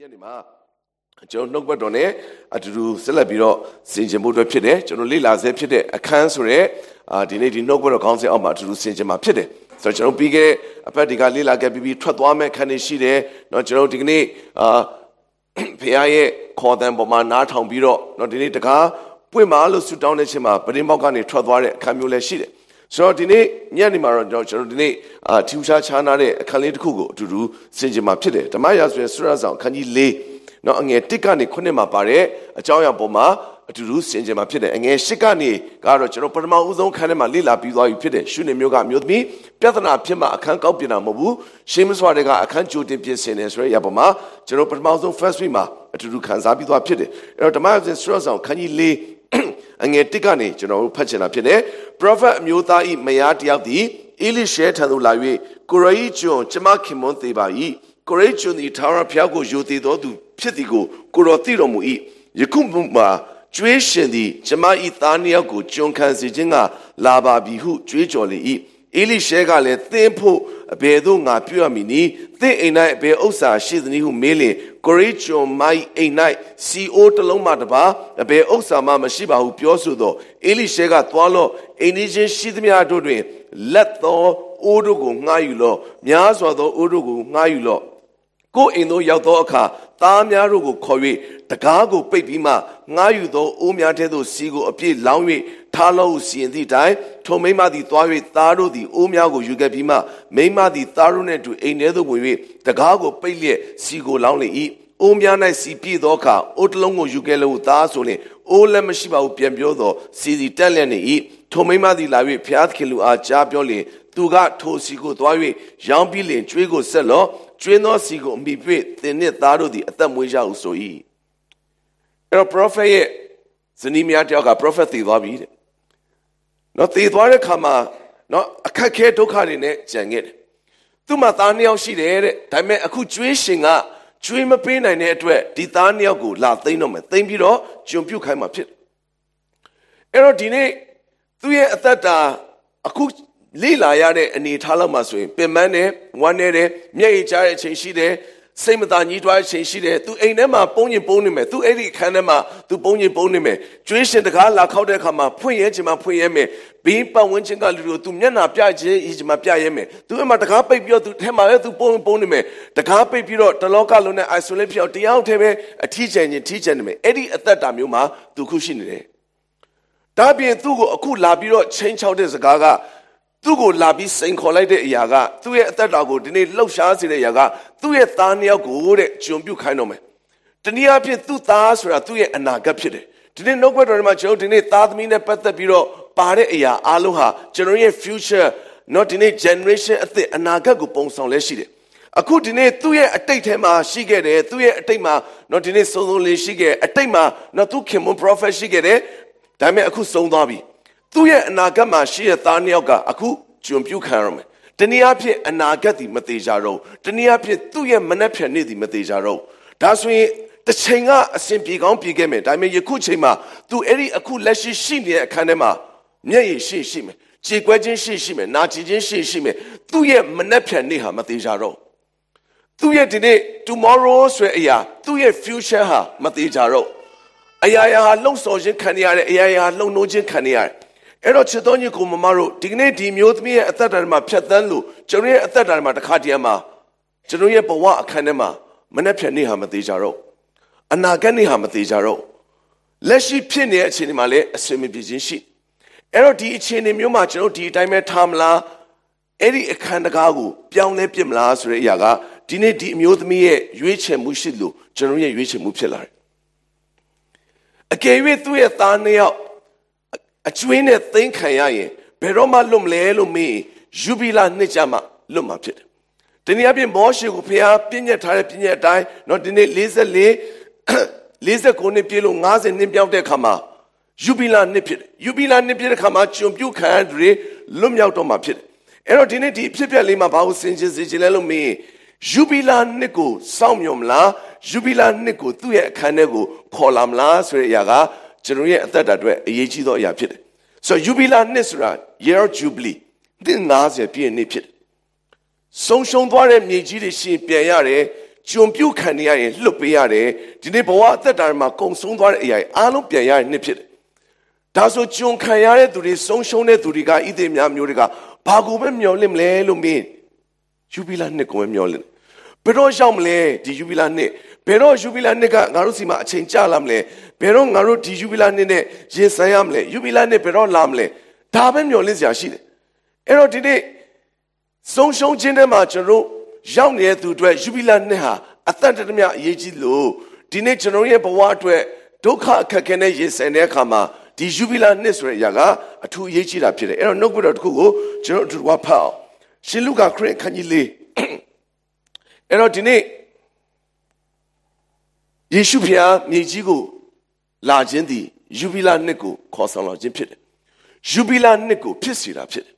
ညနေမှာကျွန်တော်နှုတ်ဘတ်တော်နဲ့အတူတူဆက်လက်ပြီးတော့ဆင်ခြင်ဖို့အတွက်ဖြစ်တယ်ကျွန်တော်လေ့လာဆဲဖြစ်တဲ့အခန်းဆိုရဲအာဒီနေ့ဒီနှုတ်ဘတ်တော်ခေါင်းစဉ်အောက်မှာအတူတူဆင်ခြင်မှာဖြစ်တယ်ဆိုတော့ကျွန်တော်ပြီးခဲ့အပတ်ဒီကလေ့လာခဲ့ပြီးပြီးထွက်သွားမဲ့ခန်းတွေရှိတယ်เนาะကျွန်တော်ဒီကနေ့အာဖခင်ရဲ့ခေါ်တဲ့ပုံမှာနားထောင်ပြီးတော့เนาะဒီနေ့တကားပွင့်မာလို့ဆူတောင်းတဲ့ချိန်မှာပရင်ပေါက်ကနေထွက်သွားတဲ့အခန်းမျိုးလည်းရှိတယ် ဆိုတော့ဒီနေ့ညနေမှာတော့ကျွန်တော်ဒီနေ့အာထူးခြားခြားနာတဲ့အခန်းလေးတစ်ခုကိုအတူတူဆင်ခြင်မှာဖြစ်တယ်ဓမ္မရာဆိုရင်ဆုရဆောင်အခန်းကြီး၄နော်အငယ်၁ကနေ9မှာပါတဲ့အကြောင်းအရာပေါ်မှာအတူတူဆင်ခြင်မှာဖြစ်တယ်အငယ်၈ကနေကတော့ကျွန်တော်ပထမဦးဆုံးခန်းထဲမှာလေ့လာပြီးသွားပြီဖြစ်တယ်ရှုနေမျိုးကမျိုးသမီးပြဿနာဖြစ်မှာအခန်းကောက်ပြင်တာမဟုတ်ဘူးရှေးမစွာတွေကအခန်းကြိုတင်ပြင်ဆင်တယ်ဆိုတဲ့အရာပေါ်မှာကျွန်တော်ပထမဦးဆုံး first week မှာအတူတူခံစားပြီးသွားဖြစ်တယ်အဲ့တော့ဓမ္မရာဆိုရင်ဆုရဆောင်အခန်းကြီး၄ အငယ်တစ်ကနေကျွန်တော်တို့ဖတ်ချင်တာဖြစ်တယ်။ prophet အမျိုးသားဤမယားတယောက်သည်အေလိရှဲထံသို့လာ၍ကိုရိကျွန်းကျမခင်မွန်းသေးပါ၏။ကိုရိကျွန်းသည်ထာဝရဘုရားကိုယိုသေးသောသူဖြစ်သည်ကိုကိုတော်သိတော်မူ၏။ယခုမှကျွေးရှင်သည်ကျမဤသားနှစ်ယောက်ကိုကျွန်ခံစေခြင်းကလာပါပြီဟုကြွေးကြော်လေ၏။အေလိရှဲကလည်းသင်ဖို့ အဘယ်သို့ငါပြုရမည်နည်းသင်အိမ်၌အဘယ်ဥစ္စာရှိသနည်းဟုမေးလျင်ကိုရိကျွန်မိုက်အိမ်၌စီအိုးတစ်လုံးမှတပါအဘယ်ဥစ္စာမှမရှိပါဟုပြောဆိုသောအေလိရှဲကသွားလော့အိမ်ကြီးချင်းရှိသမျှတို့တွင်လက်သောအိုးတို့ကိုငှားယူလော့များစွာသောအိုးတို့ကိုငှားယူလော့ကိုယ်အိမ်သို့ရောက်သောအခါသားများတို့ကိုခေါ်၍တကားကိုပိတ်ပြီးမှငားယူသောအိုးများထဲသို့စီကိုအပြည့်လောင်း၍ ထားလို့စီရင်သည့်တိုင်ထိုမိမသည်သွား၍သားတို့သည်အိုးများကိုယူခဲ့ပြီးမှမိမသည်သားတို့နှင့်တူအိမ်ထဲသို့ဝင်၍တကားကိုပိတ်လျက်စီကိုလောင်းလေ၏အိုးများ၌စီပြည့်သောအခါအိုးတစ်လုံးကိုယူခဲ့လို့သားဆိုရင်အိုးလည်းမရှိပါဘူးပြန်ပြောသောစီစီတက်လျက်နေ၏ထိုမိမသည်လာ၍ဖျားသခင်လူအားကြားပြောလျင်သူကထိုစီကိုသွား၍ရောင်းပြီးလင်ကျွေးကိုဆက်လော့ကျွေးသောစီကိုအမိပြည့်သင်နှင့်သားတို့သည်အသက်မွေးကြဟုဆို၏အဲ့တော့ prophet ရဲ့ဇနီးမယားတယောက်က prophet တည်သွားပြီတဲ့ နော်တည်သွားတဲ့ခါမှာနော်အခက်ခဲဒုက္ခတွေနဲ့ကြံခဲ့တယ်သူ့မှာသားနှစ်ယောက်ရှိတယ်တဲ့ဒါပေမဲ့အခုကျွေးရှင်ကကျွေးမပေးနိုင်တဲ့အတွက်ဒီသားနှစ်ယောက်ကိုလာသိမ်းတော့မယ်သိမ်းပြီးတော့ကျွန်ပြုတ်ခိုင်းမှာဖြစ်အဲ့တော့ဒီနေ့သူ့ရဲ့အသက်တာအခုလေ့လာရတဲ့အနေထားလောက်မှာဆိုရင်ပင်ပန်းတယ်ဝမ်းနေတယ်မျက်ရည်ကျတဲ့အချိန်ရှိတယ် စိတ်မသာညှိတွားအချိန်ရှိတယ်သူအိမ်ထဲမှာပုံရင်ပုံနေမယ်သူအဲ့ဒီအခန်းထဲမှာသူပုံရင်ပုံနေမယ်ကျွေးရှင်တကားလာခောက်တဲ့အခါမှာဖွင့်ရဲချင်မှဖွင့်ရဲမယ်ဘေးပတ်ဝန်းကျင်ကလူတို့သူမျက်နှာပြခြင်းဤချင်မှပြရဲမယ်သူအမှတကားပိတ်ပြီးတော့သူထဲမှာလည်းသူပုံပုံနေမယ်တကားပိတ်ပြီးတော့တလောကလုံးနဲ့ isolate ဖြစ်အောင်တရားထဲပဲအထီးကျန်ခြင်းထီးကျန်နေမယ်အဲ့ဒီအသက်တာမျိုးမှာသူခုရှိနေတယ်ဒါပြင်သူ့ကိုအခုလာပြီးတော့ချင်းချောက်တဲ့စကားက သူ့ကိုလာပြီးစိန်ခေါ်လိုက်တဲ့အရာကသူ့ရဲ့အသက်တာကိုဒီနေ့လှုပ်ရှားစေတဲ့အရာကသူ့ရဲ့သားနှစ်ယောက်ကိုတဲ့ဂျုံပြုတ်ခိုင်းတော့မယ်။တနည်းအားဖြင့်သူ့သားဆိုတာသူ့ရဲ့အနာဂတ်ဖြစ်တယ်။ဒီနေ့နှုတ်ဘက်တော်ထဲမှာကျွန်တော်ဒီနေ့သားသမီးနဲ့ပတ်သက်ပြီးတော့ပါတဲ့အရာအားလုံးဟာကျွန်တော်ရဲ့ future နော်ဒီနေ့ generation အသစ်အနာဂတ်ကိုပုံဆောင်လဲရှိတယ်။အခုဒီနေ့သူ့ရဲ့အတိတ်ထဲမှာရှိခဲ့တယ်သူ့ရဲ့အတိတ်မှာနော်ဒီနေ့စုံစုံလေးရှိခဲ့အတိတ်မှာနော်သူခင်မွန် prophet ရှိခဲ့တယ်ဒါပေမဲ့အခုစုံသွားပြီ။ သူ့ရဲ့အနာဂတ်မှာရှိတဲ့သားနှစ်ယောက်ကအခုကျွန်ပြုခံရမယ်တနည်းအားဖြင့်အနာဂတ်ဒီမသေးကြတော့တနည်းအားဖြင့်သူ့ရဲ့မနှက်ဖြန်နေ့ဒီမသေးကြတော့ဒါဆိုရင်တစ်ချိန်ကအစဉ်ပြေကောင်းပြေခဲ့မယ်ဒါပေမဲ့ယခုချိန်မှာ तू အဲ့ဒီအခုလက်ရှိရှိနေတဲ့အခန်းထဲမှာမျက်ရည်ရှိရှိမယ်ခြေကွဲခြင်းရှိရှိမယ်နာကျင်ခြင်းရှိရှိမယ်သူ့ရဲ့မနှက်ဖြန်နေ့ဟာမသေးကြတော့သူ့ရဲ့ဒီနေ့ tomorrow ဆိုတဲ့အရာသူ့ရဲ့ future ဟာမသေးကြတော့အရာရာဟာလှုပ်ဆော်ခြင်းခံရတဲ့အရာရာလှုပ်နိုးခြင်းခံရတယ် အဲ့တော့ချစ်တော်ညီကိုမမတို့ဒီကနေ့ဒီမျိုးသမီးရဲ့အသက်တာမှာဖြတ်သန်းလို့ကျွန်တော်ရဲ့အသက်တာမှာတစ်ခါတည်းမှာကျွန်တော်ရဲ့ဘဝအခန်းထဲမှာမနှက်ဖြန်နေဟာမသေးကြတော့အနာဂတ်နေဟာမသေးကြတော့လက်ရှိဖြစ်နေတဲ့အခြေအနေမှာလည်းအစင်မပြေခြင်းရှိအဲ့တော့ဒီအခြေအနေမျိုးမှာကျွန်တော်ဒီအတိုင်းပဲထားမလားအဲ့ဒီအခန်းတကားကိုပြောင်းလဲပြစ်မလားဆိုတဲ့အရာကဒီနေ့ဒီအမျိုးသမီးရဲ့ရွေးချယ်မှုရှိလို့ကျွန်တော်ရဲ့ရွေးချယ်မှုဖြစ်လာတယ်အကယ်၍သူ့ရဲ့သားနှစ်ယောက် အကျွင်းနဲ့သိမ်းခံရရင်ဘယ်တော့မှလွတ်မလဲလို့မေးယူဘီလာနှစ်ကြမှာလွတ်မှာဖြစ်တယ်။ဒီနေ့အပြင်မောရှေကိုဖျားပြည့်ညက်ထားတဲ့ပြည့်ညက်အတိုင်းတော့ဒီနေ့44 49နှစ်ပြည့်လို့50နှစ်ပြောင်းတဲ့ခါမှာယူဘီလာနှစ်ဖြစ်တယ်။ယူဘီလာနှစ်ပြည့်တဲ့ခါမှာကျွန်ပြုတ်ခံရတွေလွတ်မြောက်တော့မှာဖြစ်တယ်။အဲ့တော့ဒီနေ့ဒီအဖြစ်ပြက်လေးမှာဘာလို့ဆင်ခြင်စေချင်လဲလို့မေးယူဘီလာနှစ်ကိုစောင့်မျှော်မလားယူဘီလာနှစ်ကိုသူ့ရဲ့အခန်းထဲကိုခေါ်လာမလားဆိုတဲ့အရာက ကျွန်တော်ရဲ့အသက်တာအတွက်အရေးကြီးသောအရာဖြစ်တယ်။ဆိုတော့ jubilee နှစ်ဆိုတာ year jubilee နှစ်90ပြည့်နှစ်ဖြစ်တယ်။ဆုံးရှုံးသွားတဲ့မြေကြီးတွေရှင်ပြန်ရတယ်ကျွန်ပြုတ်ခံနေရရင်လွတ်ပေးရတယ်ဒီနေ့ဘဝအသက်တာမှာကုံဆုံးသွားတဲ့အရာအားလုံးပြန်ရတဲ့နှစ်ဖြစ်တယ်ဒါဆိုကျွန်ခံရတဲ့သူတွေဆုံးရှုံးတဲ့သူတွေကဣသေများမျိုးတွေကဘာကိုပဲမျောလင့်မလဲလို့မင်းယူဘီလာနှစ်ကိုပဲမျောလင့်ဘယ်တော့ရောက်မလဲဒီယူဘီလာနှစ် ဘယ်တော့ယူဘီလာနှစ်ကငါတို့စီမှာအချိန်ကြာလာမလဲဘယ်တော့ငါတို့ဒီယူဘီလာနှစ်နဲ့ရင်ဆိုင်ရမလဲယူဘီလာနှစ်ဘယ်တော့လာမလဲဒါပဲမျောလင့်စရာရှိတယ်အဲ့တော့ဒီနေ့ဆုံးရှုံးခြင်းထဲမှာကျွန်တော်ရောက်နေတဲ့သူအတွက်ယူဘီလာနှစ်ဟာအသက်တည်းအရေးကြီးလို့ဒီနေ့ကျွန်တော်ရဲ့ဘဝအတွက်ဒုက္ခအခက်အခဲနဲ့ရင်ဆိုင်တဲ့အခါမှာဒီယူဘီလာနှစ်ဆိုတဲ့အရာကအထူးအရေးကြီးတာဖြစ်တယ်အဲ့တော့နှုတ်ကပတော်တစ်ခုကိုကျွန်တော်အတူတူဖတ်အောင်ရှင်လုကာခရစ်ခန်းကြီးလေးအဲ့တော့ဒီနေ့ ယေရှုဖျားမြေကြီးကိုလာခြင်းသည်ယူဘီလာနှစ်ကိုခေါ်ဆောင်လာခြင်းဖြစ်တယ်ယူဘီလာနှစ်ကိုဖြစ်စေတာဖြစ်တယ်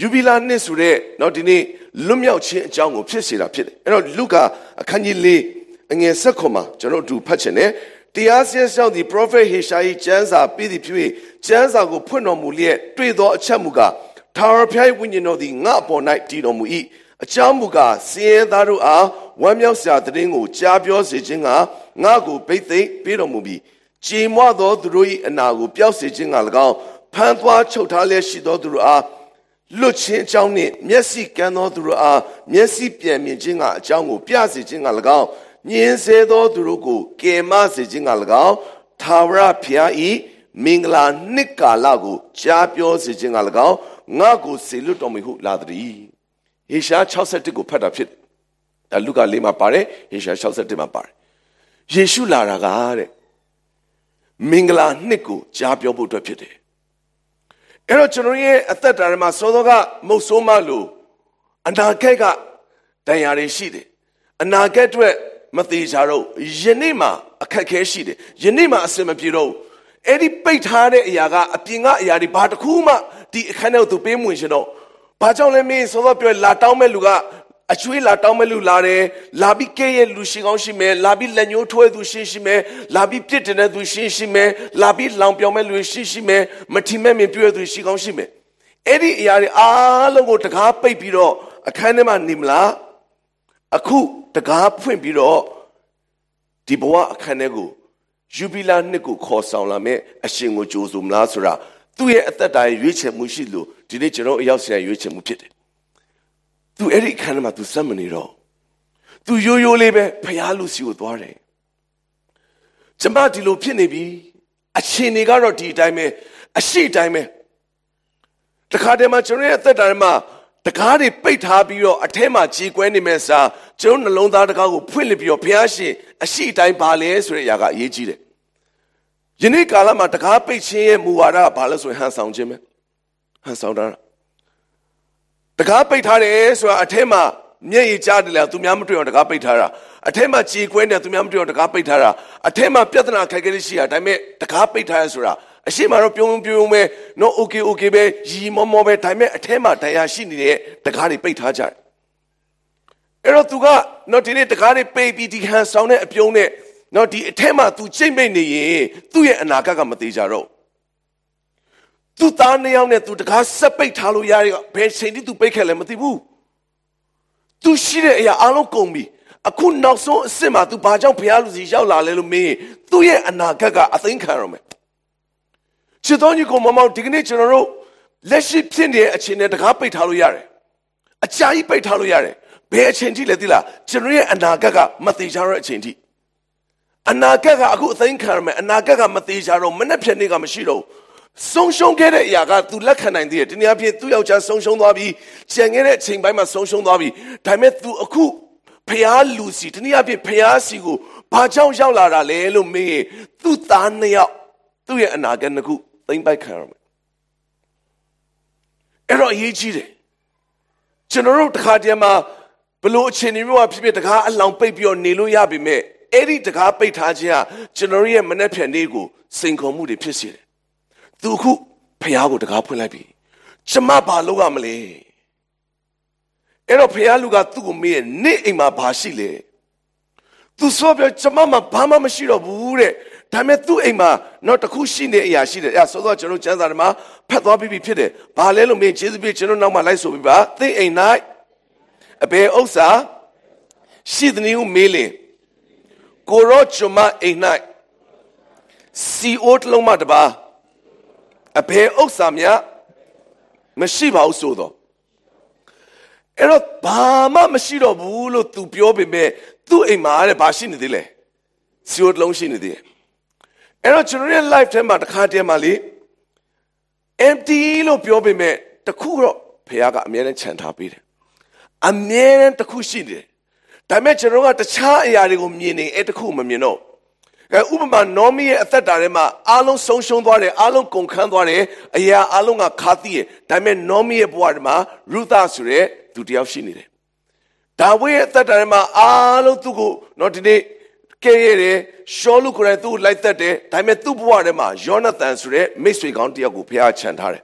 ယူဘီလာနှစ်ဆိုတဲ့တော့ဒီနေ့လွတ်မြောက်ခြင်းအကြောင်းကိုဖြစ်စေတာဖြစ်တယ်အဲ့တော့လုကာအခန်းကြီး၄အငယ်၁၇မှာကျွန်တော်တို့ဖတ်ချင်တယ်တရားစင်းဆောင်သည့် prophet ဟေရှာ၏ကျမ်းစာပြည့်သည့်ဖြစ်၍ကျမ်းစာကိုဖွင့်တော်မူလျက်တွေ့သောအချက်မူကားထာဝရဘုရား၏ဝိညာဉ်တော်သည်ငါ့အပေါ်၌တည်တော်မူ၏အကြောင်းမူကားစင်ရသားတို့အား ဝမ်းမြောက်စရာတည်င်းကိုကြားပြောစေခြင်းကငါကိုဗိသိက်ပေးတော်မူပြီးကြည်မွသောသူတို့၏အနာကိုပျောက်စေခြင်းက၎င်းဖန်သွားချုပ်ထားလျက်ရှိသောသူတို့အားလွတ်ခြင်းအကြောင်းနှင့်မျက်စိကန်းသောသူတို့အားမျက်စိပြန်မြင်ခြင်းကအကြောင်းကိုပြစေခြင်းက၎င်းညင်းစေသောသူတို့ကိုကယ်မစေခြင်းက၎င်းသာဝရဖျားဤမင်္ဂလာနှစ်ကာလကိုကြားပြောစေခြင်းက၎င်းငါကိုစေလွတ်တော်မူဟုလာသည်ဟေရှာ61ကိုဖတ်တာဖြစ်တယ် ဒါလူကလေးမှာပါတယ်ဟေရှာ61မှာပါတယ်ယေရှုလာတာကတဲ့မင်္ဂလာနှစ်ကိုကြားပြောဖို့အတွက်ဖြစ်တယ်အဲ့တော့ကျွန်တော်ရဲ့အသက်တာထဲမှာစောစောကမုတ်ဆိုးမလို့အနာဂတ်ကတန်ရာတွေရှိတယ်အနာဂတ်အတွက်မသေးကြတော့ယနေ့မှာအခက်ခဲရှိတယ်ယနေ့မှာအစင်မပြေတော့အဲ့ဒီပိတ်ထားတဲ့အရာကအပြင်ကအရာတွေဘာတစ်ခုမှဒီအခန်းထဲကိုသူပေးမဝင်ရှင်တော့ဘာကြောင့်လဲမင်းစောစောပြောလာတောင်းမဲ့လူက အချွေးလာတောင်းမဲ့လူလာတယ်လာပြီးကဲရဲ့လူရှိကောင်းရှိမယ်လာပြီးလက်ညှိုးထွဲသူရှိရှိမယ်လာပြီးပြစ်တင်တဲ့သူရှိရှိမယ်လာပြီးလောင်ပြောင်မဲ့လူရှိရှိမယ်မထီမဲ့မြင်ပြည့်သူရှိကောင်းရှိမယ်အဲ့ဒီအရာတွေအားလုံးကိုတကားပိတ်ပြီးတော့အခန်းထဲမှာနေမလားအခုတကားဖွင့်ပြီးတော့ဒီဘဝအခန်းထဲကိုယူဘီလာနှစ်ကိုခေါ်ဆောင်လာမယ်အရှင်ကိုကြိုးစုံမလားဆိုတာသူ့ရဲ့အသက်တာရွေးချယ်မှုရှိလို့ဒီနေ့ကျွန်တော်အရောက်ဆရာရွေးချယ်မှုဖြစ်တယ် သူအဲ့ဒီအခန်းထဲမှာသူစက်မနေတော့သူရိုးရိုးလေးပဲဖျားလူစီကိုသွားတယ်ကျမဒီလိုဖြစ်နေပြီအချင်းတွေကတော့ဒီအတိုင်းပဲအရှိတိုင်းပဲတခါတည်းမှာကျွန်တော်ရဲ့အသက်တာထဲမှာတကားတွေပိတ်ထားပြီးတော့အထဲမှာကြေကွဲနေမဲ့စာကျွန်တော်နှလုံးသားတကားကိုဖွင့်လှစ်ပြီးတော့ဘုရားရှင်အရှိတိုင်းပါလဲဆိုတဲ့အရာကအရေးကြီးတယ်ယနေ့ကာလမှာတကားပိတ်ခြင်းရဲ့မူဝါဒကဘာလဲဆိုရင်ဟန်ဆောင်ခြင်းပဲဟန်ဆောင်တာ တကားပိတ်ထားတယ်ဆိုတာအထဲမှာမျက်ရည်ကြားတယ်လားသူများမတွေ့အောင်တကားပိတ်ထားတာအထဲမှာကြေကွဲနေသူများမတွေ့အောင်တကားပိတ်ထားတာအထဲမှာပြဿနာခက်ခဲရှိတာဒါပေမဲ့တကားပိတ်ထားရဆိုတာအရှိမတော့ပြုံးပြုံးပဲနော် okay okay ပဲရီမောမောပဲဒါပေမဲ့အထဲမှာတရားရှိနေတဲ့တကားတွေပိတ်ထားကြတယ်အဲ့တော့သူကနော်ဒီနေ့တကားတွေပိတ်ပြီးဒီဟန်ဆောင်တဲ့အပြုံးနဲ့နော်ဒီအထဲမှာ तू ချိန်မိတ်နေရင်သူ့ရဲ့အနာဂတ်ကမသေးကြတော့ သူ့သားနှစ်ယောက်နဲ့သူတကားဆက်ပိတ်ထားလို့ရတယ်ဘယ်ချိန်ထိသူပိတ်ခဲ့လဲမသိဘူးသူရှိတဲ့အရာအလုံးကုန်ပြီအခုနောက်ဆုံးအစ်စ်မှာ तू ဘာကြောင့်ဘုရားလူစီရောက်လာလဲလို့မင်းသူ့ရဲ့အနာဂတ်ကအသိခံရမယ်ချစ်တော်ညီကိုမမောင်ဒီကနေ့ကျွန်တော်တို့လက်ရှိဖြစ်နေတဲ့အခြေအနေတကားပိတ်ထားလို့ရတယ်အကြာကြီးပိတ်ထားလို့ရတယ်ဘယ်အချိန်ထိလဲသိလားကျွန်တော်ရဲ့အနာဂတ်ကမသေးချာတဲ့အချိန်ထိအနာဂတ်ကအခုအသိခံရမယ်အနာဂတ်ကမသေးချာတော့မနေ့ဖြန်နေ့ကမရှိတော့ဘူး ဆုံးရှုံးခဲ့တဲ့အရာက तू လက်ခံနိုင်သေးတယ်ဒီနေ့အဖြစ်သူ့ယောက်ျားဆုံးရှုံးသွားပြီကြံခဲ့တဲ့အချိန်ပိုင်းမှာဆုံးရှုံးသွားပြီဒါပေမဲ့ तू အခုဖျားလူစီဒီနေ့အဖြစ်ဖျားစီကိုဘာကြောင့်ရောက်လာတာလဲလို့မေးသူ့သားနှစ်ယောက်သူ့ရဲ့အနာဂတ်နှစ်ခုသိမ့်ပိုက်ခံရမယ်အဲ့တော့အရေးကြီးတယ်ကျွန်တော်တို့တခါတည်းမှာဘလို့အချိန်မျိုးဖြစ်ဖြစ်တကားအလောင်ပိတ်ပြီးတော့နေလို့ရပြီမဲ့အဲ့ဒီတကားပိတ်ထားခြင်းကကျွန်တော်ရဲ့မနှက်ဖြန်လေးကိုစိန်ခေါ်မှုတွေဖြစ်စေတယ် သူခုဖះကိုတကားဖွင့်လိုက်ပြီကျမဘာလုပ်ရမလဲအဲ့တော့ဖះလူကသူ့ကိုမေးရဲ့နေ့အိမ်မှာဘာရှိလဲသူဆိုပြကျမမှာဘာမှမရှိတော့ဘူးတဲ့ဒါပေမဲ့သူ့အိမ်မှာတော့တခုရှိနေအရာရှိတယ်အဲဆိုတော့ကျွန်တော်ကျမ်းစာထဲမှာဖတ်သွားပြီးပြီဖြစ်တယ်ဘာလဲလို့မင်းကျေးဇူးပြုကျွန်တော်နောက်မှလိုက်ဆိုပြီးပါသင်အိမ်၌အဘယ်ဥစ္စာရှိသည်နည်းဟုမေးလင်ကိုရောကျွန်မအိမ်၌စီအိုတလုံးမှတပါ အဘယ်ဥစ္စာများမရှိပါဘူးဆိုတော့အဲ့တော့ဘာမှမရှိတော့ဘူးလို့ तू ပြောပေမဲ့သူ့အိမ်မှာတဲ့ဘာရှိနေသေးလဲစီအိုတလုံးရှိနေသေးတယ်အဲ့တော့ကျွန်တော်ရဲ့ life ထဲမှာတစ်ခါတည်းမှာလေ empty လို့ပြောပေမဲ့တခုတော့ဖခင်ကအမြဲတမ်းခြံထားပေးတယ်အမြဲတမ်းတခုရှိနေတယ်ဒါပေမဲ့ကျွန်တော်ကတခြားအရာတွေကိုမြင်နေအဲ့တခုမမြင်တော့ အဲဥပမာနောမီရဲ့အသက်တာထဲမှာအားလုံးဆုံးရှုံးသွားတယ်အားလုံးကုန်ခန်းသွားတယ်အရာအားလုံးကခါသိရဒါပေမဲ့နောမီရဲ့ဘဝထဲမှာရူသဆိုတဲ့သူတယောက်ရှိနေတယ်ဒါဝိရဲ့အသက်တာထဲမှာအားလုံးသူ့ကိုတော့ဒီနေ့ကဲရတယ်ရှောလူကိုယ်တိုင်သူ့လိုက်သက်တယ်ဒါပေမဲ့သူ့ဘဝထဲမှာယောနသန်ဆိုတဲ့မိတ်ဆွေကောင်းတယောက်ကိုဖះချန်ထားတယ်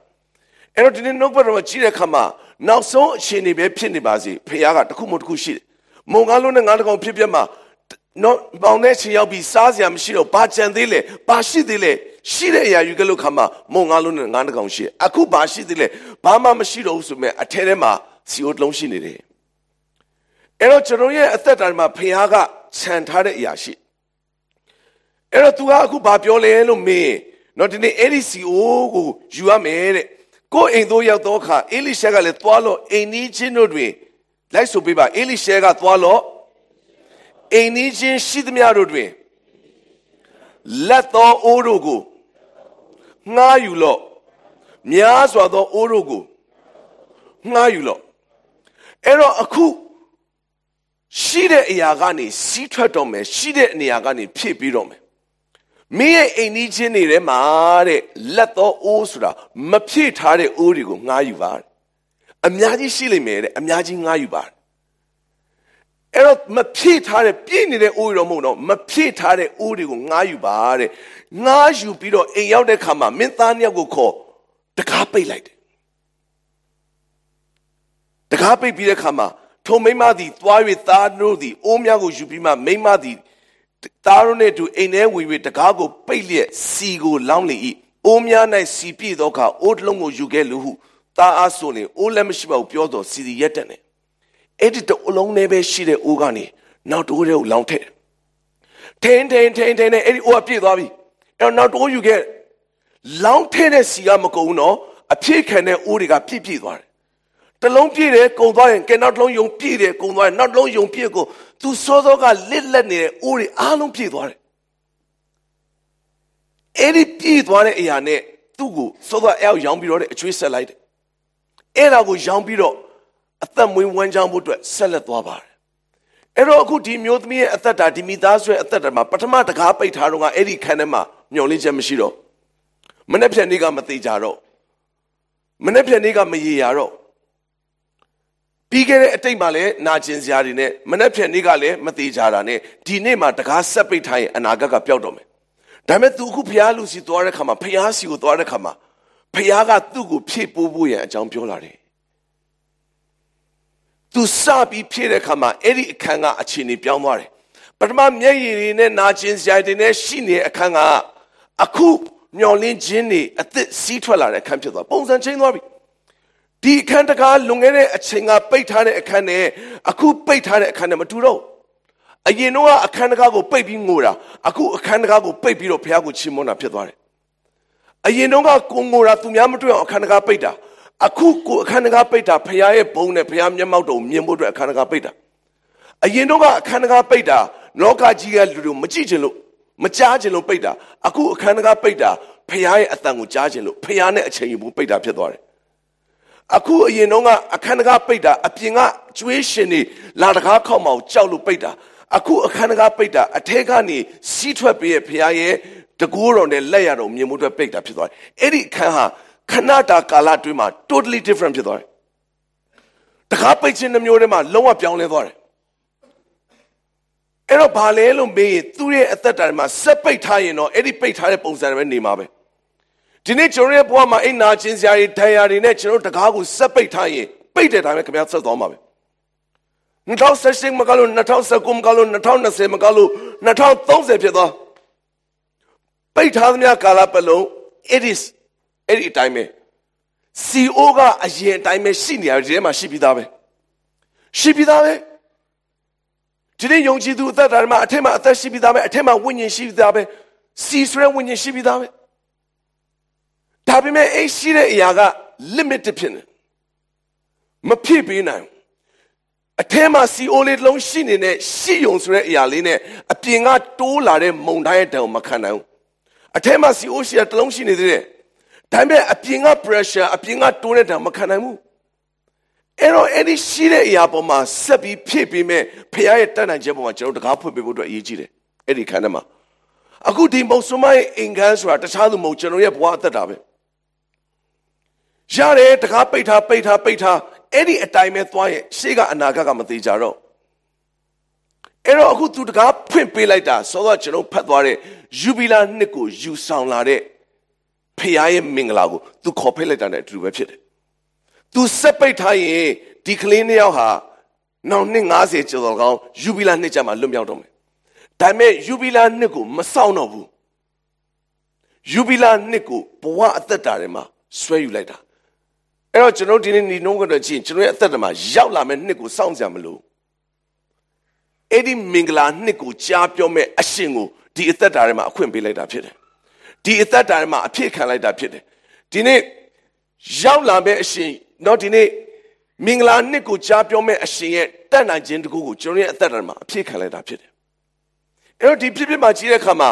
အဲ့တော့ဒီနေ့နှုတ်ဘတ်တော်မှာကြည့်တဲ့အခါမှာနောက်ဆုံးအခြေအနေပဲဖြစ်နေပါစေဖះကတခုမှတခုရှိတယ်မုံကားလုံးနဲ့ငါးတကောင်ဖြစ်ပြမှာ နော်ပေါင်တဲ့ချိန်ရောက်ပြီးစားစရာမရှိတော့ဘာကြံသေးလဲဘာရှိသေးလဲရှိတဲ့အရာယူခဲ့လို့ခါမှာမုံငါးလုံးနဲ့ငါးတကောင်ရှိအခုဘာရှိသေးလဲဘာမှမရှိတော့ဘူးဆိုမဲ့အထဲထဲမှာစီအိုတလုံးရှိနေတယ်အဲ့တော့ကျွန်တော်ရဲ့အသက်တာမှာဖះကခြံထားတဲ့အရာရှိအဲ့တော့ तू ကအခုဘာပြောလဲလို့မေးနော်ဒီနေ့အဲ့ဒီစီအိုကိုယူရမယ်တဲ့ကိုယ်အိမ်သို့ရောက်တော့အခါအေလိရှဲကလည်းသွားလို့အိမ်နီးချင်းတို့တွင်လိုက်ဆိုပေးပါအေလိရှဲကသွားလို့ အိမ်နီးချင်းရှိသမျှတို့တွင်လက်သောအိုးတို့ကိုငှားယူလို့များစွာသောအိုးတို့ကိုငှားယူလို့အဲ့တော့အခုရှိတဲ့အရာကနေစီးထွက်တော့မယ်ရှိတဲ့နေရာကနေဖြည့်ပြီးတော့မယ်မင်းရဲ့အိမ်ကြီးချင်းတွေထဲမှာတဲ့လက်သောအိုးဆိုတာမဖြည့်ထားတဲ့အိုးတွေကိုငှားယူပါအများကြီးရှိလိမ့်မယ်တဲ့အများကြီးငှားယူပါ အဲ့တော့မဖြည့်ထားတဲ့ပြည့်နေတဲ့အိုးရောမဟုတ်တော့မဖြည့်ထားတဲ့အိုးတွေကိုငှားယူပါတဲ့ငှားယူပြီးတော့အိမ်ရောက်တဲ့ခါမှာမင်းသားနှစ်ယောက်ကိုခေါ်တကားပိတ်လိုက်တယ်တကားပိတ်ပြီးတဲ့ခါမှာထိုမိမသည်သွား၍သားတို့သည်အိုးများကိုယူပြီးမှမိမသည်သားတို့နှင့်အတူအိမ်ထဲဝင်၍တကားကိုပိတ်လျက်စီကိုလောင်းလေ၏အိုးများ၌စီပြည့်သောအခါအိုးတစ်လုံးကိုယူခဲ့လူဟုသားအားဆိုလင်အိုးလည်းမရှိပါဘူးပြောတော့စီစီရက်တက်နေ အဲ့ဒီတအလုံးနဲ့ပဲရှိတဲ့အိုးကနေနောက်တိုးတဲ့ကိုလောင်းထည့်ထင်းထင်းထင်းထင်းနဲ့အဲ့ဒီအိုးကပြည့်သွားပြီအဲ့တော့နောက်တိုးယူခဲ့လောင်းထည့်တဲ့စီကမကုန်ဘူးနော်အပြည့်ခံတဲ့အိုးတွေကပြည့်ပြည့်သွားတယ်တလုံးပြည့်တယ်ကုံသွားရင်ကဲနောက်တစ်လုံးယုံပြည့်တယ်ကုံသွားရင်နောက်တစ်လုံးယုံပြည့်ကိုသူစောစောကလစ်လက်နေတဲ့အိုးတွေအားလုံးပြည့်သွားတယ်အဲ့ဒီပြည့်သွားတဲ့အရာနဲ့သူ့ကိုစောစောအောက်ရောင်းပြီးတော့အချွေးဆက်လိုက်တယ်အဲ့ဒါကိုရောင်းပြီးတော့ အသက်မွေးဝမ်းကြောင်းဖို့အတွက်ဆက်လက်သွားပါတယ်အဲ့တော့အခုဒီမျိုးသမီးရဲ့အသက်တာဒီမိသားစုရဲ့အသက်တာမှာပထမတကားပိတ်ထားတော့ကအဲ့ဒီခန်းထဲမှာမျောလင်းချက်မရှိတော့မနေ့ဖြန်နေ့ကမသေးကြတော့မနေ့ဖြန်နေ့ကမရေရတော့ပြီးခဲ့တဲ့အတိတ်မှာလည်းနာကျင်စရာတွေနဲ့မနှက်ဖြန်နေ့ကလည်းမသေးကြတာနဲ့ဒီနေ့မှာတကားဆက်ပိတ်ထားရင်အနာဂတ်ကပျောက်တော့မယ်ဒါပေမဲ့သူအခုဖျားလူစီသွားတဲ့ခါမှာဖျားစီကိုသွားတဲ့ခါမှာဖျားကသူ့ကိုဖြည့်ပိုးဖို့ရန်အကြောင်းပြောလာတယ် သူစပြီးဖြည့်တဲ့ခါမှာအဲ့ဒီအခန်းကအခြေအနေပြောင်းသွားတယ်ပထမမျက်ရည်တွေနဲ့နာကျင်စရာတွေနဲ့ရှိနေတဲ့အခန်းကအခုမျောလင်းခြင်းတွေအသစ်စီးထွက်လာတဲ့အခန်းဖြစ်သွားပုံစံချင်းသွားပြီဒီအခန်းတကားလွန်ခဲ့တဲ့အချိန်ကပိတ်ထားတဲ့အခန်းနဲ့အခုပိတ်ထားတဲ့အခန်းနဲ့မတူတော့အရင်တော့အခန်းတကားကိုပိတ်ပြီးငိုတာအခုအခန်းတကားကိုပိတ်ပြီးတော့ဘုရားကိုချီးမွမ်းတာဖြစ်သွားတယ်အရင်တော့ကိုငိုတာသူများမတွေ့အောင်အခန်းတကားပိတ်တာ အခုကိုအခန်းတကားပိတ်တာဘုရားရဲ့ဘုန်းနဲ့ဘုရားမျက်မှောက်တော်မြင်ဖို့အတွက်အခန်းတကားပိတ်တာအရင်တော့အခန်းတကားပိတ်တာလောကကြီးကလူတွေမကြည့်ချင်လို့မကြားချင်လို့ပိတ်တာအခုအခန်းတကားပိတ်တာဘုရားရဲ့အတန်ကိုကြားချင်လို့ဘုရားနဲ့အချိန်ယူဖို့ပိတ်တာဖြစ်သွားတယ်အခုအရင်တော့ကအခန်းတကားပိတ်တာအပြင်ကကျွေးရှင်တွေလာတကားခောက်မှောင်ကြောက်လို့ပိတ်တာအခုအခန်းတကားပိတ်တာအထက်ကနေစီးထွက်ပြီးရဲ့ဖခင်ရဲ့တကူတော်နဲ့လက်ရတော်မြင်မှုအတွက်ပိတ်တာဖြစ်သွားတယ်အဲ့ဒီအခန်းဟာ ခဏတာကာလအတွင်းမှာ totally different ဖြစ်သွားတယ်တကားပိတ်ခြင်းနှမျိုးထဲမှာလုံးဝပြောင်းလဲသွားတယ်အဲ့တော့ဘာလဲလို့မေးရင်သူ့ရဲ့အသက်တာမှာစက်ပိတ်ထားရင်တော့အဲ့ဒီပိတ်ထားတဲ့ပုံစံတွေပဲနေမှာပဲဒီနေ့ကျွန်တော်ရဲ့ဘဝမှာအိမ်နာချင်းစရာတွေဒဏ်ရာတွေနဲ့ကျွန်တော်တကားကိုစက်ပိတ်ထားရင်ပိတ်တဲ့တိုင်းပဲခင်ဗျာဆက်သွားမှာပဲ2016မကလို့2019မကလို့2020မကလို့2030ဖြစ်သွားပိတ်ထားသမျှကာလပတ်လုံး it is အဲ့ဒီအတိုင်းပဲ CO ကအရင်အတိုင်းပဲရှိနေရတယ်ဒီထဲမှာရှိပြီးသားပဲရှိပြီးသားပဲဒီနေ့ယုံကြည်သူအသက်တာမှာအထက်မှာအသက်ရှိပြီးသားပဲအထက်မှာဝိညာဉ်ရှိပြီးသားပဲစီဆွဲဝိညာဉ်ရှိပြီးသားပဲဒါပေမဲ့အဲ့ရှိတဲ့အရာက limited ဖြစ်နေမဖြစ်ပေးနိုင်အထဲမှာစီအိုလေးလုံးရှိနေတဲ့ရှိယုံဆိုတဲ့အရာလေးနဲ့အပြင်ကတိုးလာတဲ့မုန်တိုင်းတဲ့မခံနိုင်ဘူးအထဲမှာစီအိုရှိတဲ့တလုံးရှိနေသေးတယ် ဒါပေမဲ့အပြင်က pressure အပြင်ကတိုးတဲ့တံမခံနိုင်ဘူးအဲ့တော့အဲ့ဒီရှိတဲ့အရာပေါ်မှာဆက်ပြီးဖြည့်ပြီးမဲ့ဖခင်ရဲ့တတ်နိုင်ခြင်းပေါ်မှာကျွန်တော်တကားဖွင့်ပေးဖို့အတွက်အရေးကြီးတယ်အဲ့ဒီခန္ဓာမှာအခုဒီမုံဆွမရဲ့အင်္ဂန်ဆိုတာတခြားသူမဟုတ်ကျွန်တော်ရဲ့ဘဝအသက်တာပဲရတယ်တကားပိတ်ထားပိတ်ထားပိတ်ထားအဲ့ဒီအတိုင်းပဲသွားရဲ့ရှေ့ကအနာဂတ်ကမသေးကြတော့အဲ့တော့အခုသူတကားဖွင့်ပေးလိုက်တာဆိုတော့ကျွန်တော်ဖတ်သွားတဲ့ယူဘီလာနှစ်ကိုယူဆောင်လာတဲ့ ဖခင်ရဲ့မင်္ဂလာကိုသူခေါ်ဖိတ်လိုက်တာနဲ့အတူတူပဲဖြစ်တယ်သူစက်ပိတ်ထားရင်ဒီကလေးနှစ်ယောက်ဟာနောက်နှစ်90ကျော်တော့ကောင်းယူဘီလာနှစ်ကြမှာလွတ်မြောက်တော့မယ်ဒါပေမဲ့ယူဘီလာနှစ်ကိုမဆောင်တော့ဘူးယူဘီလာနှစ်ကိုဘဝအသက်တာထဲမှာဆွဲယူလိုက်တာအဲ့တော့ကျွန်တော်ဒီနေ့ညီနှုံးကတော့ကြည့်ကျွန်တော်ရဲ့အသက်တာမှာရောက်လာမဲ့နှစ်ကိုစောင့်ကြမလို့အဲ့ဒီမင်္ဂလာနှစ်ကိုကြားပြောမဲ့အရှင်ကိုဒီအသက်တာထဲမှာအခွင့်ပေးလိုက်တာဖြစ်တယ် ဒီအသက်တာထဲမှာအဖြစ်ခံလိုက်တာဖြစ်တယ်ဒီနေ့ရောက်လာမဲ့အရှင်တော့ဒီနေ့မင်္ဂလာနှစ်ကိုကြားပြောမဲ့အရှင်ရဲ့တတ်နိုင်ခြင်းတကူကိုကျွန်တော်ရဲ့အသက်တာမှာအဖြစ်ခံလိုက်တာဖြစ်တယ်အဲ့တော့ဒီဖြစ်ဖြစ်မှာကြီးတဲ့အခါမှာ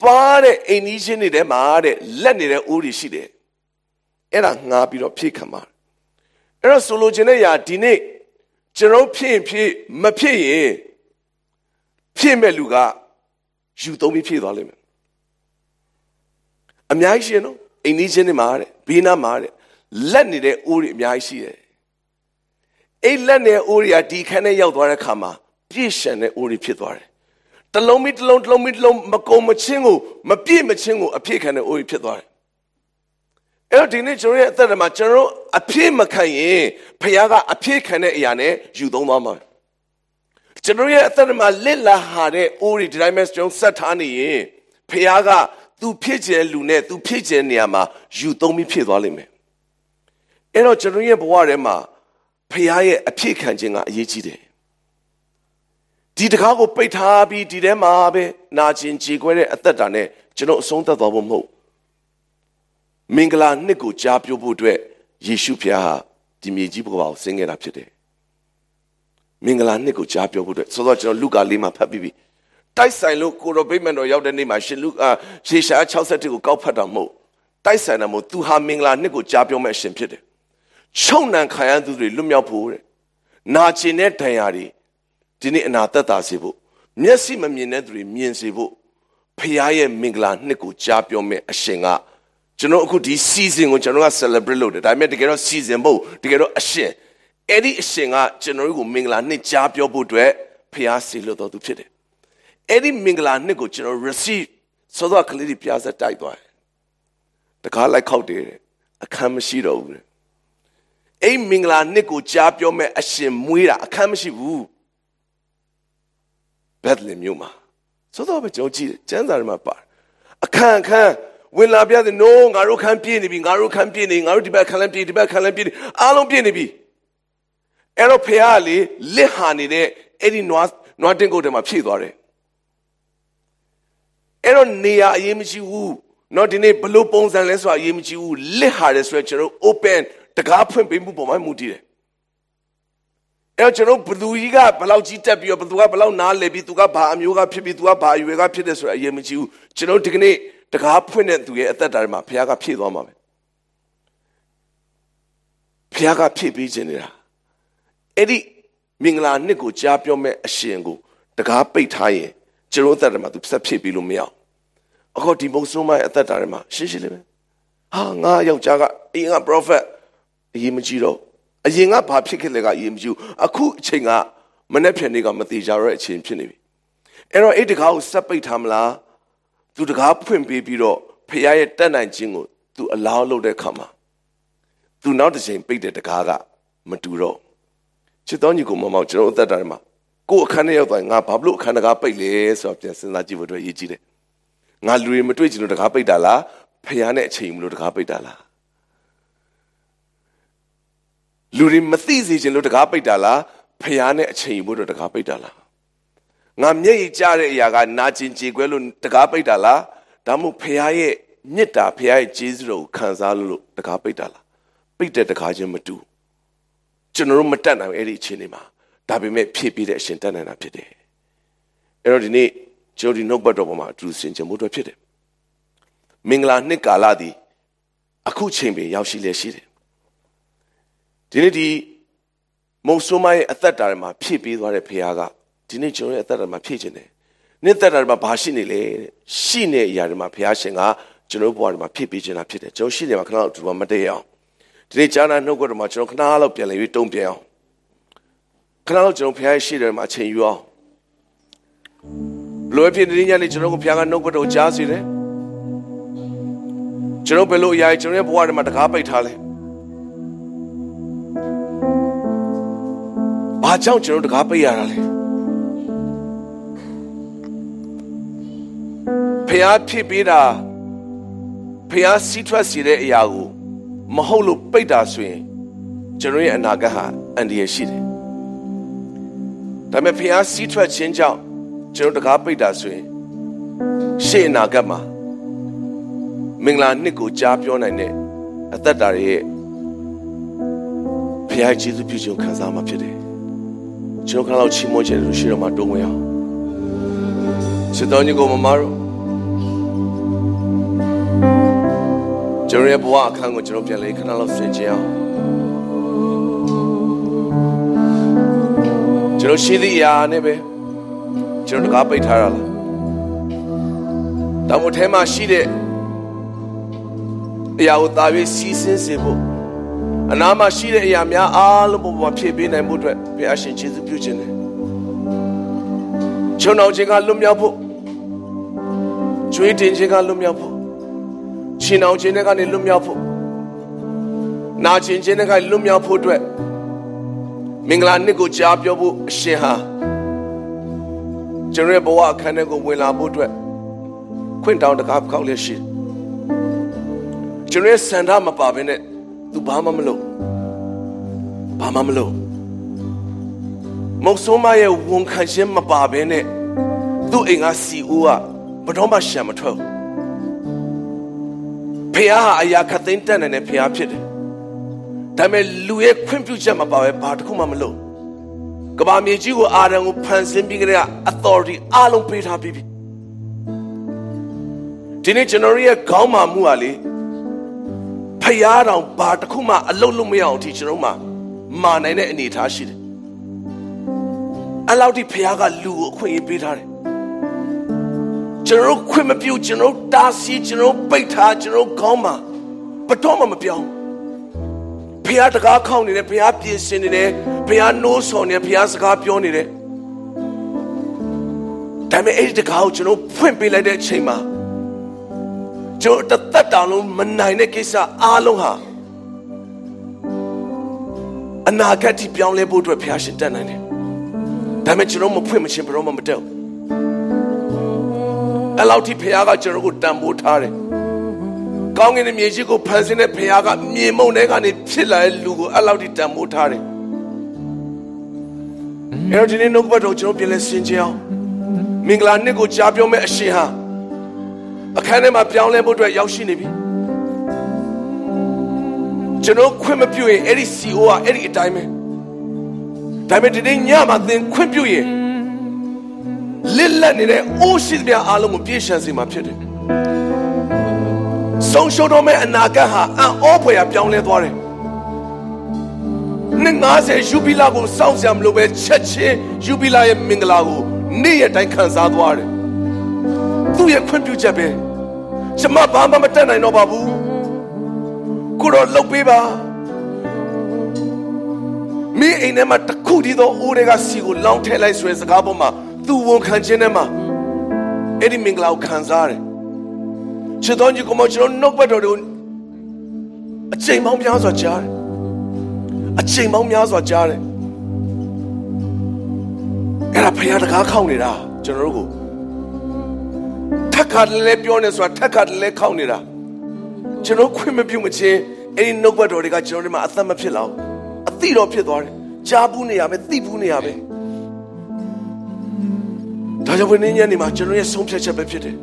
သွားတဲ့အိမ်ကြီးချင်းတွေထဲမှာတဲ့လက်နေတဲ့အိုးတွေရှိတယ်အဲ့ဒါငားပြီးတော့ဖြည့်ခံပါအဲ့တော့ဆိုလိုချင်တဲ့ຢာဒီနေ့ကျွန်တော်ဖြည့်ဖြည့်မဖြည့်ရင်ဖြည့်မဲ့လူကယူသုံးပြီးဖြည့်သွားလိမ့်မယ် အများကြီးရှင်နော်အိမ်ကြီးချင်းတွေမှာတဲ့ဘေးနားမှာတဲ့လက်နေတဲ့အိုးတွေအများကြီးရှိတယ်အဲ့လက်နေတဲ့အိုးတွေကဒီခန်းထဲရောက်သွားတဲ့ခါမှာပြည့်ရှံတဲ့အိုးတွေဖြစ်သွားတယ်တလုံးမီတလုံးတလုံးမီတလုံးမကုံမချင်းကိုမပြည့်မချင်းကိုအပြည့်ခံတဲ့အိုးတွေဖြစ်သွားတယ်အဲ့တော့ဒီနေ့ကျွန်တော်ရဲ့အသက်မှာကျွန်တော်အပြည့်မခံရင်ဖခင်ကအပြည့်ခံတဲ့အရာနဲ့ယူသုံးသွားမှာကျွန်တော်ရဲ့အသက်မှာလစ်လာဟာတဲ့အိုးတွေဒီတိုင်းပဲကျွန်တော်ဆက်ထားနေရင်ဖခင်က သူဖြစ်ခြင်းလူနဲ့သူဖြစ်ခြင်းနေရာမှာယူသုံးပြီးဖြစ်သွားလိမ့်မယ်အဲ့တော့ကျွန်တော်ရဲ့ဘဝထဲမှာဖခင်ရဲ့အဖြစ်ခံခြင်းကအရေးကြီးတယ်ဒီတကားကိုပိတ်ထားပြီးဒီထဲမှာပဲနာကျင်ကြေကွဲတဲ့အသက်တာနဲ့ကျွန်တော်အဆုံးသတ်သွားဖို့မဟုတ်မင်္ဂလာနှစ်ကိုကြားပြောဖို့အတွက်ယေရှုဖခင်ဟာဒီမြေကြီးဘုရားကိုဆင်းခဲ့တာဖြစ်တယ်မင်္ဂလာနှစ်ကိုကြားပြောဖို့အတွက်ဆိုတော့ကျွန်တော်လူကာလေးမှာဖတ်ပြီးပြီ တိုက်ဆိုင်လို့ကိုရိုဗိမန်တော်ရောက်တဲ့နေ့မှာရှင်လူအာရှေရှာ61ကိုကောက်ဖတ်တာမဟုတ်တိုက်ဆိုင်တာမဟုတ်သူဟာမင်္ဂလာနှစ်ကိုကြားပြောမဲ့အရှင်ဖြစ်တယ်ချုံနှံခံရသူတွေလွတ်မြောက်ဖို့တဲ့နာကျင်တဲ့ဒဏ်ရာတွေဒီနေ့အနာသက်သာစေဖို့မျက်စိမမြင်တဲ့သူတွေမြင်စေဖို့ဖခင်ရဲ့မင်္ဂလာနှစ်ကိုကြားပြောမဲ့အရှင်ကကျွန်တော်အခုဒီ season ကိုကျွန်တော်က celebrate လုပ်တယ်ဒါပေမဲ့တကယ်တော့ season မဟုတ်တကယ်တော့အရှင်အဲ့ဒီအရှင်ကကျွန်တော်တို့ကိုမင်္ဂလာနှစ်ကြားပြောဖို့အတွက်ဖခင်စီလို့တော်သူဖြစ်တယ် အဲ့ဒီမင်္ဂလာနှစ်ကိုကျွန်တော် receive ဆိုတော့ကလေးတွေပြားစက်တိုက်သွားတယ်တကားလိုက်ခောက်တယ်အခမ်းမရှိတော့ဘူးအဲ့မင်္ဂလာနှစ်ကိုကြားပြောမဲ့အရှင်မွေးတာအခမ်းမရှိဘူးဘက်လင်မြို့မှာဆိုတော့ပဲကျွန်တော်ကြည့်တယ်ကျမ်းစာထဲမှာပါအခမ်းအခမ်းဝင်လာပြတဲ့ no ငါတို့ခန်းပြည့်နေပြီငါတို့ခန်းပြည့်နေငါတို့ဒီဘက်ခန်းလည်းပြည့်ဒီဘက်ခန်းလည်းပြည့်အားလုံးပြည့်နေပြီအဲ့တော့ဖះကလေလစ်ဟာနေတဲ့အဲ့ဒီနွားနွားတင်ကုတ်ထဲမှာဖြည့်သွားတယ် အဲ့တော့နေရာအရေးမရှိဘူးနော်ဒီနေ့ဘလို့ပုံစံလဲဆိုတာအရေးမကြီးဘူးလစ်ဟာတယ်ဆိုတော့ကျွန်တော် open တကားဖွင့်ပေးမှုပုံမှန်မူတည်တယ်အဲ့တော့ကျွန်တော်ဘသူကြီးကဘလောက်ကြီးတက်ပြီးတော့ဘသူကဘလောက်နားလည်ပြီးသူကဘာအမျိုးကဖြစ်ပြီးသူကဘာအရွယ်ကဖြစ်တယ်ဆိုတာအရေးမကြီးဘူးကျွန်တော်ဒီကနေ့တကားဖွင့်တဲ့သူရဲ့အသက်တာမှာဘုရားကဖြည့်သွားမှာပဲဘုရားကဖြည့်ပေးခြင်းနေတာအဲ့ဒီမင်္ဂလာနှစ်ကိုကြားပြောမဲ့အရှင်ကိုတကားပိတ်ထားရင် ကျွန်တော်အသက်တာမှာသူဆက်ဖြည့်ပြီးလို့မရအောင်အခုဒီမုံဆုံးမရဲ့အသက်တာထဲမှာရှင်းရှင်းလေးပဲဟာငါယောက်ျားကအရင်က prophet အရင်မကြည့်တော့အရင်ကဘာဖြစ်ခဲ့လဲကအရင်မကြည့်အခုအချိန်ကမနေ့ဖြန်နေ့ကမသေးကြတော့အချိန်ဖြစ်နေပြီအဲ့တော့အဲ့ဒီတကားကိုဆက်ပိတ်ထားမလားသူတကားဖွင့်ပေးပြီးတော့ဖခင်ရဲ့တတ်နိုင်ခြင်းကိုသူအလားလုပ်တဲ့အခါမှာသူနောက်တစ်ချိန်ပိတ်တဲ့တကားကမတူတော့ချစ်တော်ညီကိုမမောင်ကျွန်တော်အသက်တာထဲမှာ ကိုယ်အခန်းထဲရောက်သွားငါဘာလို့အခန်းတကားပိတ်လဲဆိုတော့ပြန်စဉ်းစားကြည့်ဖို့အတွက်ရည်ကြီးတယ်ငါလူတွေမတွေ့ချင်လို့တကားပိတ်တာလားဖခင်နဲ့အချိန်မလို့တကားပိတ်တာလားလူတွေမသိစေချင်လို့တကားပိတ်တာလားဖခင်နဲ့အချိန်ဖို့တော့တကားပိတ်တာလားငါမျက်ရည်ကျတဲ့အရာကနာကျင်ကြေကွဲလို့တကားပိတ်တာလားဒါမှမဟုတ်ဖခင်ရဲ့မြစ်တာဖခင်ရဲ့ကျေးဇူးတော်ကိုခံစားလို့တကားပိတ်တာလားပိတ်တဲ့တကားချင်းမတူကျွန်တော်တို့မတတ်နိုင်အဲ့ဒီအခြေအနေမှာ ဒါပေမဲ့ဖြည့်ပြီးတဲ့အရှင်တတ်နိုင်တာဖြစ်တယ်အဲ့တော့ဒီနေ့ကျွန်တော်ဒီနှုတ်ပတ်တော်ပေါ်မှာအတူဆင်ခြင်မှုအတွက်ဖြစ်တယ်မင်္ဂလာနှစ်ကာလသည်အခုချိန်ပင်ရောက်ရှိလျက်ရှိတယ်ဒီနေ့ဒီမုံဆိုးမရဲ့အသက်တာမှာဖြည့်ပေးသွားတဲ့ဖခင်ကဒီနေ့ကျွန်တော်ရဲ့အသက်တာမှာဖြည့်ခြင်းတယ်နေ့သက်တာမှာဘာရှိနေလဲရှိနေတဲ့အရာတွေမှာဘုရားရှင်ကကျွန်တော်ဘဝတွေမှာဖြည့်ပေးခြင်းတာဖြစ်တယ်ကျွန်တော်ရှိနေမှာခဏလောက်ဒီမှာမတည့်အောင်ဒီနေ့ဂျာနာနှုတ်ကတော်မှာကျွန်တော်ခဏလောက်ပြန်လည်ပြီးတုံ့ပြန်အောင် ခဏလောက်ကျွန်တော်ဘုရားရဲ့ရှိတယ်မှာအချိန်ယူအောင်လိုအပ်ဖြစ်တဲ့ညနေကျွန်တော်ကိုဘုရားကနှုတ်ကတော်ကြားစေတယ်ကျွန်တော်ဘယ်လိုအရာကျွန်တော်ရဲ့ဘဝတွေမှာတကားပိတ်ထားလဲဘာကြောင့်ကျွန်တော်တကားပိတ်ရတာလဲဖះဖြစ်ပေးတာဖះစီးထွက်စီတဲ့အရာကိုမဟုတ်လို့ပိတ်တာဆိုရင်ကျွန်တော်ရဲ့အနာဂတ်ဟာအန္တရာယ်ရှိတယ်။ ဒါပေမဲ့ဖះစီးထွက်ခြင်းကြောင့်ကျွန်တော်တကားပိတ်တာဆိုရင်ရှေ့အနာဂတ်မှာမင်္ဂလာနှစ်ကိုကြားပြောနိုင်တဲ့အသက်တာရဲ့ဖះကျေးဇူးပြုခြင်းခံစားမှာဖြစ်တယ်။ကျွန်တော်ခဏလောက်ချီးမွမ်းခြင်းလို့ရှိတော့မှတုံးဝင်အောင်။စစ်တော်ညီကိုမမတို့ကျွန်တော်ရဲ့ဘဝအခန်းကိုကျွန်တော်ပြန်လေခဏလောက်ဆင်ခြင်အောင် ကျွန်တော်ရှိသည့်အရာနဲ့ပဲကျွန်တော်တကားပိတ်ထားရလားတောင်ပေါ်ထဲမှာရှိတဲ့အရာကိုသာပြီးစီးဆင်းစေဖို့အနာမှာရှိတဲ့အရာများအားလုံးပေါ်မှာဖြည့်ပေးနိုင်မှုအတွက်ဘုရားရှင်ကျေးဇူးပြုခြင်းတယ်ချုံအောင်ခြင်းကလွတ်မြောက်ဖို့ကျွေးတင်ခြင်းကလွတ်မြောက်ဖို့ရှင်အောင်ခြင်းတွေကနေလွတ်မြောက်ဖို့နာကျင်ခြင်းတွေကလွတ်မြောက်ဖို့အတွက် မင်္ဂလာနှစ်ကိုကြားပြောဖို့အရှင်ဟာကျွန်တော်ရဲ့ဘဝအခန်းထဲကိုဝင်လာဖို့အတွက်ခွင့်တောင်းတကားခောက်လက်ရှိကျွန်တော်ရဲ့စန္ဒမပါဘဲနဲ့သူဘာမှမလုပ်ဘာမှမလုပ်မုတ်ဆိုးမရဲ့ဝန်ခံခြင်းမပါဘဲနဲ့သူ့အိမ်ကစီဦးကဘတော်မှရှံမထွက်ဘူးဖះဟာအရာခသိမ်းတတ်နိုင်တဲ့ဖះဖြစ်တယ် ဒါပေမဲ့လူရဲ့ခွင့်ပြုချက်မပါပဲဘာတစ်ခုမှမလုပ်ကဘာမြေကြီးကိုအာရန်ကိုဖန်ဆင်းပြီးကြတဲ့ authority အားလုံးပေးထားပြီးပြီဒီနေ့ကျွန်တော်ရဲ့ခေါင်းမာမှုဟာလေဖះတော်ဘာတစ်ခုမှအလုပ်လုပ်မရအောင်အထိကျွန်တော်မှမာနိုင်တဲ့အနေအထားရှိတယ်အလောက်ထိဖះကလူကိုအခွင့်အရေးပေးထားတယ်ကျွန်တော်ခွင့်မပြုကျွန်တော်တားဆီးကျွန်တော်ပိတ်ထားကျွန်တော်ခေါင်းမှာဘတော်မှမပြောင်း ဖះတကားခေါင်းနေတယ်ဖះပြင်ဆင်နေတယ်ဖះနိုးဆော်နေတယ်ဖះစကားပြောနေတယ်ဒါပေမဲ့အဲ့ဒီတကားကိုကျွန်တော်ဖွင့်ပေးလိုက်တဲ့အချိန်မှာကျွန်တော်တသက်တောင်လုံးမနိုင်တဲ့ကိစ္စအားလုံးဟာအနာဂတ်ထိပြောင်းလဲဖို့အတွက်ဖះရှင်တတ်နိုင်တယ်ဒါပေမဲ့ကျွန်တော်မဖွင့်မချင်းဘယ်တော့မှမတက်ဘူးအဲ့လောက်ထိဖခင်ကကျွန်တော်ကိုတန်ဖိုးထားတယ်။ ကောင်းကင်ရဲ့မြေကြီးကိုဖန်ဆင်းတဲ့ဖခင်ကမြေမုံထဲကနေဖြစ်လာတဲ့လူကိုအဲ့လောက်ထိတန်ဖိုးထားတယ်။အဲ့တော့ဒီနေ့နှုတ်ဘတ်တော်ကျွန်တော်ပြန်လဲဆင်ခြင်အောင်မင်္ဂလာနှစ်ကိုကြားပြောမဲ့အရှင်ဟာအခန်းထဲမှာပြောင်းလဲဖို့အတွက်ရောက်ရှိနေပြီ။ကျွန်တော်ခွင့်မပြုရင်အဲ့ဒီ CO ကအဲ့ဒီအတိုင်းပဲ။ဒါပေမဲ့ဒီနေ့ညမှာသင်ခွင့်ပြုရင်လစ်လက်နေတဲ့အိုးရှိသမျှအားလုံးကိုပြည့်ရှံစေမှာဖြစ်တယ်။ ဆုံးရှုံးတော့မယ့်အနာဂတ်ဟာအံ့ဩဖွယ်ရာပြောင်းလဲသွားတယ်။နှစ်90ယူဘီလာကိုစောင့်စရာမလိုပဲချက်ချင်းယူဘီလာရဲ့မင်္ဂလာကိုနေ့ရက်တိုင်းခံစားသွားတယ်။သူ့ရဲ့ခွင့်ပြုချက်ပဲ။ကျွန်မဘာမှမတတ်နိုင်တော့ပါဘူး။ကိုတော့လှုပ်ပေးပါ။မင်းအိမ်ထဲမှာတခုတည်းသောအိုးတွေကစီကိုလောင်းထဲလိုက်ဆိုတဲ့စကားပေါ်မှာသူဝန်ခံခြင်းနဲ့မှာအဲ့ဒီမင်္ဂလာကိုခံစားရတယ် ချစ်တော်ကြီးကမကျွန်တော်နှုတ်ပတ်တော်တွေကိုအချိန်ပေါင်းများစွာကြားတယ်အချိန်ပေါင်းများစွာကြားတယ်အဲ့ဒါဖခင်တကားခောက်နေတာကျွန်တော်တို့ကိုထက်ခါတလဲပြောနေဆိုတာထက်ခါတလဲခောက်နေတာကျွန်တော်ခွင့်မပြုမချင်းအဲ့ဒီနှုတ်ပတ်တော်တွေကကျွန်တော်တို့မှာအသက်မဖြစ်လောက်အသိတော်ဖြစ်သွားတယ်ကြားဘူးနေရမယ်သိဘူးနေရမယ်ဒါကြောင့်ဘယ်နည်းညနေမှာကျွန်တော်ရဲ့ဆုံးဖြတ်ချက်ပဲဖြစ်တယ်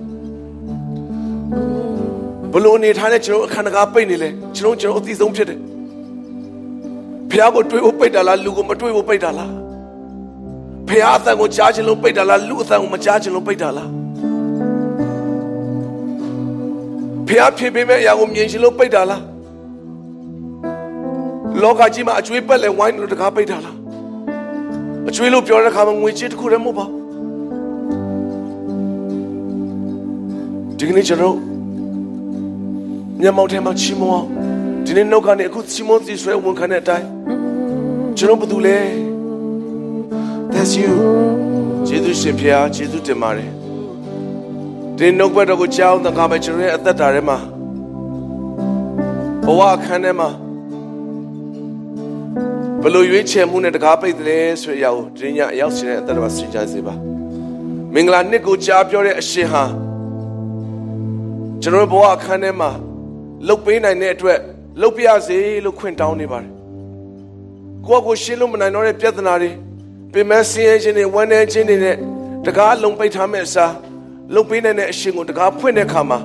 ဘလို့အနေထားနဲ့ကျွန်တော်အခန္ဓာကပိတ်နေလဲကျွန်တော်ကျွန်တော်အသိဆုံးဖြစ်တယ်ဖះကိုတွေးဖို့ပိတ်တာလားလူကိုမတွေးဖို့ပိတ်တာလားဖះအသံကိုကြားခြင်းလို့ပိတ်တာလားလူအသံကိုမကြားခြင်းလို့ပိတ်တာလားဖះဖြစ်ပေမဲ့အရာကိုမြင်ခြင်းလို့ပိတ်တာလားလောကကြီးမှာအကျွေးပက်လဲဝိုင်းလို့တကားပိတ်တာလားအကျွေးလို့ပြောတဲ့အခါမှာငွေကြေးတစ်ခုတည်းမဟုတ်ပါဒီကနေ့ကျွန်တော် ညမောင်ထဲမှာချီးမွမ်းဒီနေ့နှုတ်ကနေအခုချီးမွမ်းစီဆွဲဝန်ခံတဲ့အတိုင်းကျွန်တော်ဘာလုပ်လဲ That's you ကျေးဇူးရှင်ဖျားကျေးဇူးတင်ပါတယ်ဒီနှုတ်ဘက်တော်ကိုကြောင်းတကားပဲကျွန်တော်ရဲ့အသက်တာထဲမှာဘဝအခန်းထဲမှာဘလို့ရွေးချယ်မှုနဲ့တကားပိတ်တယ်ဆိုရအောင်ဒီညအရောက်ရှင်တဲ့အသက်တာမှာစင်ကြစေပါမင်္ဂလာနှစ်ကိုကြားပြောတဲ့အရှင်ဟာကျွန်တော်ဘဝအခန်းထဲမှာ လှုပ်ပေးနိုင်တဲ့အတွက်လှုပ်ပြစေလို့ခွင့်တောင်းနေပါတယ်ကိုယ့်ကိုရှင်းလို့မနိုင်တော့တဲ့ပြဿနာတွေပင်မဆင်းရဲခြင်းတွေဝမ်းနည်းခြင်းတွေနဲ့တကားလုံပိတ်ထားမဲ့အစားလှုပ်ပေးနိုင်တဲ့အရှင်ကိုတကားဖွင့်တဲ့အခါမှာ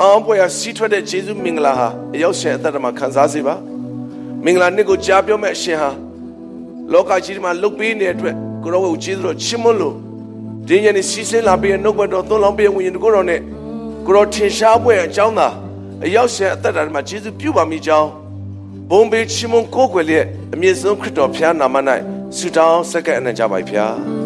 အောင်ပွဲရစီးထွက်တဲ့ဂျေဇုမင်္ဂလာဟာအရောက်ရှင်အသက်တာမှာခံစားစေပါမင်္ဂလာနှစ်ကိုကြားပြောမဲ့အရှင်ဟာလောကကြီးမှာလှုပ်ပေးနေတဲ့အတွက်ကိုရောဝေကျေးဇူးတော်ချီးမွမ်းလို့ဒီညနေစီးဆင်းလာပြီးနှုတ်ဘတ်တော်သွန်လောင်းပြီးဝိညာဉ်ကိုတော်နဲ့ကိုရောထင်ရှားပွဲအကြောင်းသာ အရောက်ရှင်အသက်တာမှာကျေးဇူးပြုပါမိကြောင်းဘုံဘေးချီးမွမ်းကိုးကွယ်လျက်အမြင့်ဆုံးခရစ်တော်ဖျားနာမ၌ဆုတောင်းဆက်ကပ်အနံ့ကြပါဖျား